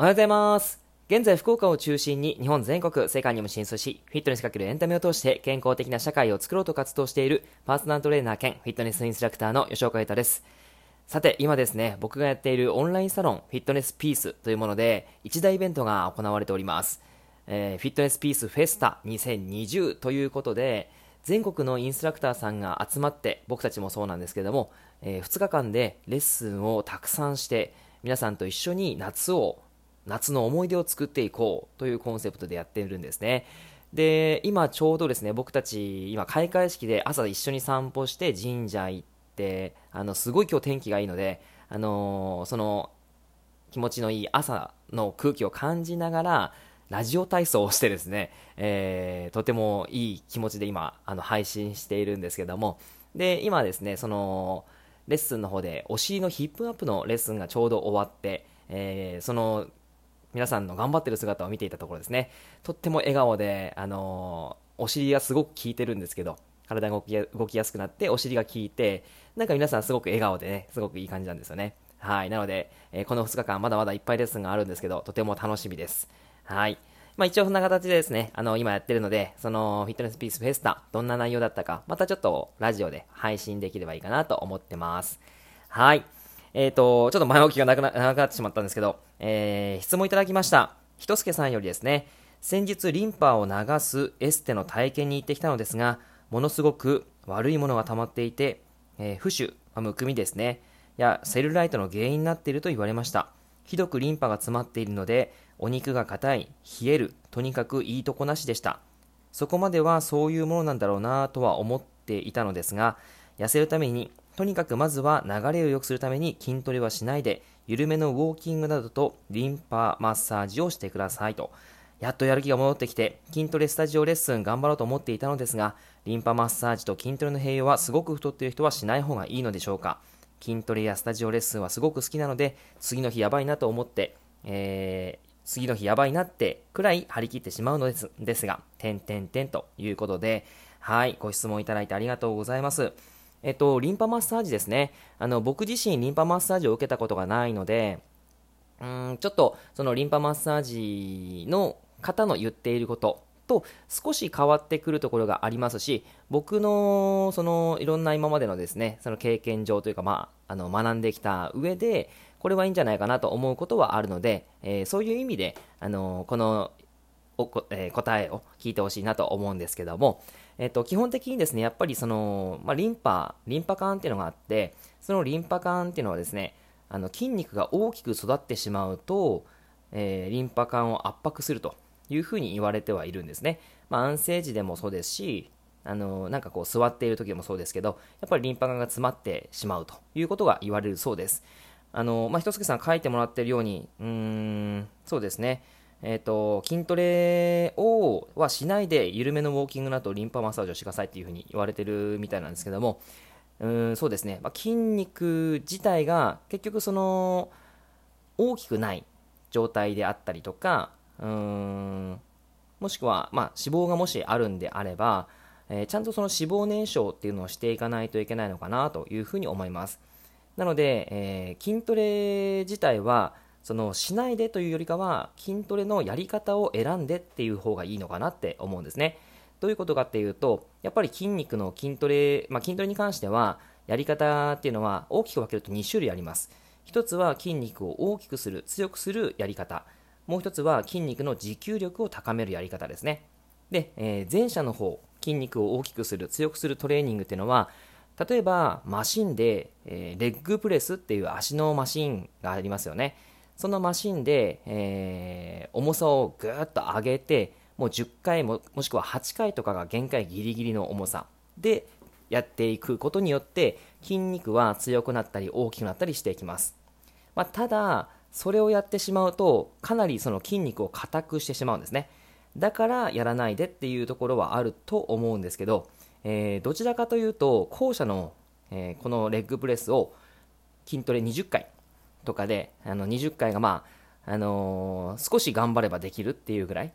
おはようございます。現在、福岡を中心に日本全国、世界にも進出し、フィットネスかけるエンタメを通して健康的な社会を作ろうと活動しているパーソナルトレーナー兼フィットネスインストラクターの吉岡優太です。さて、今ですね、僕がやっているオンラインサロン、フィットネスピースというもので、一大イベントが行われております。えーフィットネスピースフェスタ2020ということで、全国のインストラクターさんが集まって、僕たちもそうなんですけども、え2日間でレッスンをたくさんして、皆さんと一緒に夏を、夏の思い出を作っていこうというコンセプトでやってるんですね。で、今ちょうどですね、僕たち、今開会式で朝一緒に散歩して神社行って、あの、すごい今日天気がいいので、あのーその、気持ちのいい朝の空気を感じながら、ラジオ体操をしてですね、えーとてもいい気持ちで今、あの、配信しているんですけども、で、今ですね、その、レッスンの方で、お尻のヒップアップのレッスンがちょうど終わって、えーその、皆さんの頑張ってる姿を見ていたところですね、とっても笑顔で、あのーお尻がすごく効いてるんですけど、体が動きやすくなって、お尻が効いて、なんか皆さんすごく笑顔でね、すごくいい感じなんですよね。はい。なので、えーこの2日間まだまだいっぱいレッスンがあるんですけど、とても楽しみです。はい。まあ一応そんな形でですね、あの、今やってるので、その、フィットネスピースフェスタ、どんな内容だったか、またちょっとラジオで配信できればいいかなと思ってます。はい。えっ、と、ちょっと前置きがなくな長くなってしまったんですけど、えー質問いただきました。ひとすけさんよりですね、先日リンパを流すエステの体験に行ってきたのですが、ものすごく悪いものが溜まっていて、えー浮腫、まむくみですね、やセルライトの原因になっていると言われました。ひどくリンパが詰まっているので、お肉が硬い、冷える、とにかくいいとこなしでした。そこまではそういうものなんだろうなとは思っていたのですが、痩せるために、とにかくまずは流れを良くするために筋トレはしないで、緩めのウォーキングなどとリンパマッサージをしてくださいと。やっとやる気が戻ってきて、筋トレスタジオレッスン頑張ろうと思っていたのですが、リンパマッサージと筋トレの併用はすごく太っている人はしない方がいいのでしょうか。筋トレやスタジオレッスンはすごく好きなので、次の日やばいなと思って、えー次の日やばいなってくらい張り切ってしまうのですですが、点点点ということで、はい、ご質問いただいてありがとうございます。えっと、リンパマッサージですね。あの、僕自身リンパマッサージを受けたことがないので、うんちょっとそのリンパマッサージの方の言っていることと少し変わってくるところがありますし僕のそのいろんな今までのですねその経験上というか、まあ、あの学んできた上でこれはいいんじゃないかなと思うことはあるので、えーそういう意味であのこのえー答えを聞いてほしいなと思うんですけども、えっと基本的にですねやっぱりその、まあ、リンパリンパ管っていうのがあってそのリンパ管っていうのはですねあの筋肉が大きく育ってしまうと、えーリンパ管を圧迫するというふうに言われてはいるんですね、まあ、安静時でもそうですしあのなんかこう座っている時もそうですけどやっぱりリンパ管が詰まってしまうということが言われるそうです。あの、まあ、ひとすけさん書いてもらっているようにうーんそうですね。えー、と筋トレをはしないで緩めのウォーキングなどリンパマッサージをしてくださいっていうふうに言われてるみたいなんですけどもうんそうですね、まあ、筋肉自体が結局その大きくない状態であったりとかうーんもしくは、まあ、脂肪がもしあるんであれば、えーちゃんとその脂肪燃焼っていうのをしていかないといけないのかなというふうに思います。なので、えー筋トレ自体はそのしないでというよりかは筋トレのやり方を選んでっていう方がいいのかなって思うんですね。どういうことかっていうとやっぱり筋肉の筋トレ、まあ、筋トレに関してはやり方っていうのは大きく分けると2種類あります。一つは筋肉を大きくする強くするやり方。もう一つは筋肉の持久力を高めるやり方ですね。で、えー前者の方筋肉を大きくする強くするトレーニングっていうのは例えばマシンで、えーレッグプレスっていう足のマシンがありますよね。そのマシンで、えー重さをぐーっと上げてもう10回ももしくは8回とかが限界ギリギリの重さでやっていくことによって筋肉は強くなったり大きくなったりしていきます、まあ、ただそれをやってしまうとかなりその筋肉を硬くしてしまうんですね。だからやらないでっていうところはあると思うんですけど、えーどちらかというと後者の、えーこのレッグプレスを筋トレ20回とかであの20回がまあ、あのー少し頑張ればできるっていうぐらい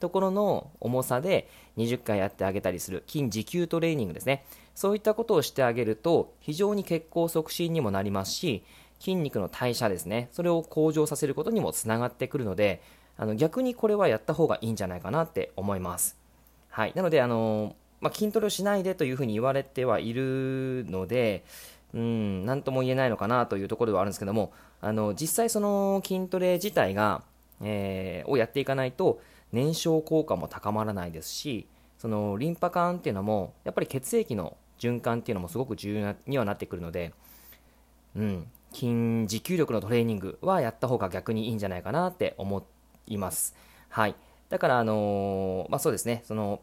ところの重さで20回やってあげたりする筋持久トレーニングですねそういったことをしてあげると非常に血行促進にもなりますし筋肉の代謝ですね、それを向上させることにもつながってくるので、あの逆にこれはやった方がいいんじゃないかなって思います。はい。なので、あのまあ、筋トレをしないでというふうに言われてはいるので、うん、なとも言えないのかなというところではあるんですけども、あの、実際その筋トレ自体が、えー、をやっていかないと、燃焼効果も高まらないですし、そのリンパ管っていうのも、やっぱり血液の循環っていうのもすごく重要にはなってくるので、うん、筋持久力のトレーニングはやった方が逆にいいんじゃないかなって思います。はい。だから、あのー、まあ、そうですね、その、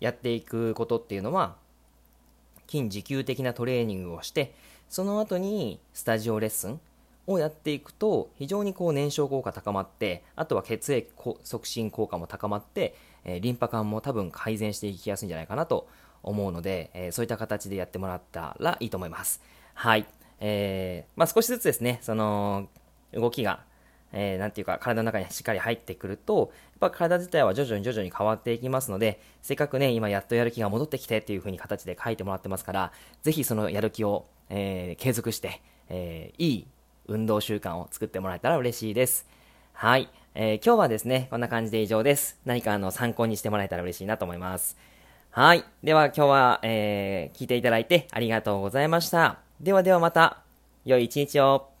やっていくことっていうのは、筋持久的なトレーニングをして、その後にスタジオレッスンをやっていくと、非常にこう燃焼効果高まって、あとは血液促進効果も高まって、えー、リンパ管も多分改善していきやすいんじゃないかなと思うので、えー、そういった形でやってもらったらいいと思います。はい。えー、まあ、少しずつですね、その、動きが、えー、なんていうか、体の中にしっかり入ってくると、やっぱ体自体は徐々に徐々に変わっていきますので、せっかくね、今やっとやる気が戻ってきてっていう風に形で書いてもらってますから、ぜひそのやる気を、えー、継続して、えー、いい運動習慣を作ってもらえたら嬉しいです。はい。えー、今日はですね、こんな感じで以上です。何かあの参考にしてもらえたら嬉しいなと思います。はい。では今日は、えー、聞いていただいてありがとうございました。ではではまた、良い一日を。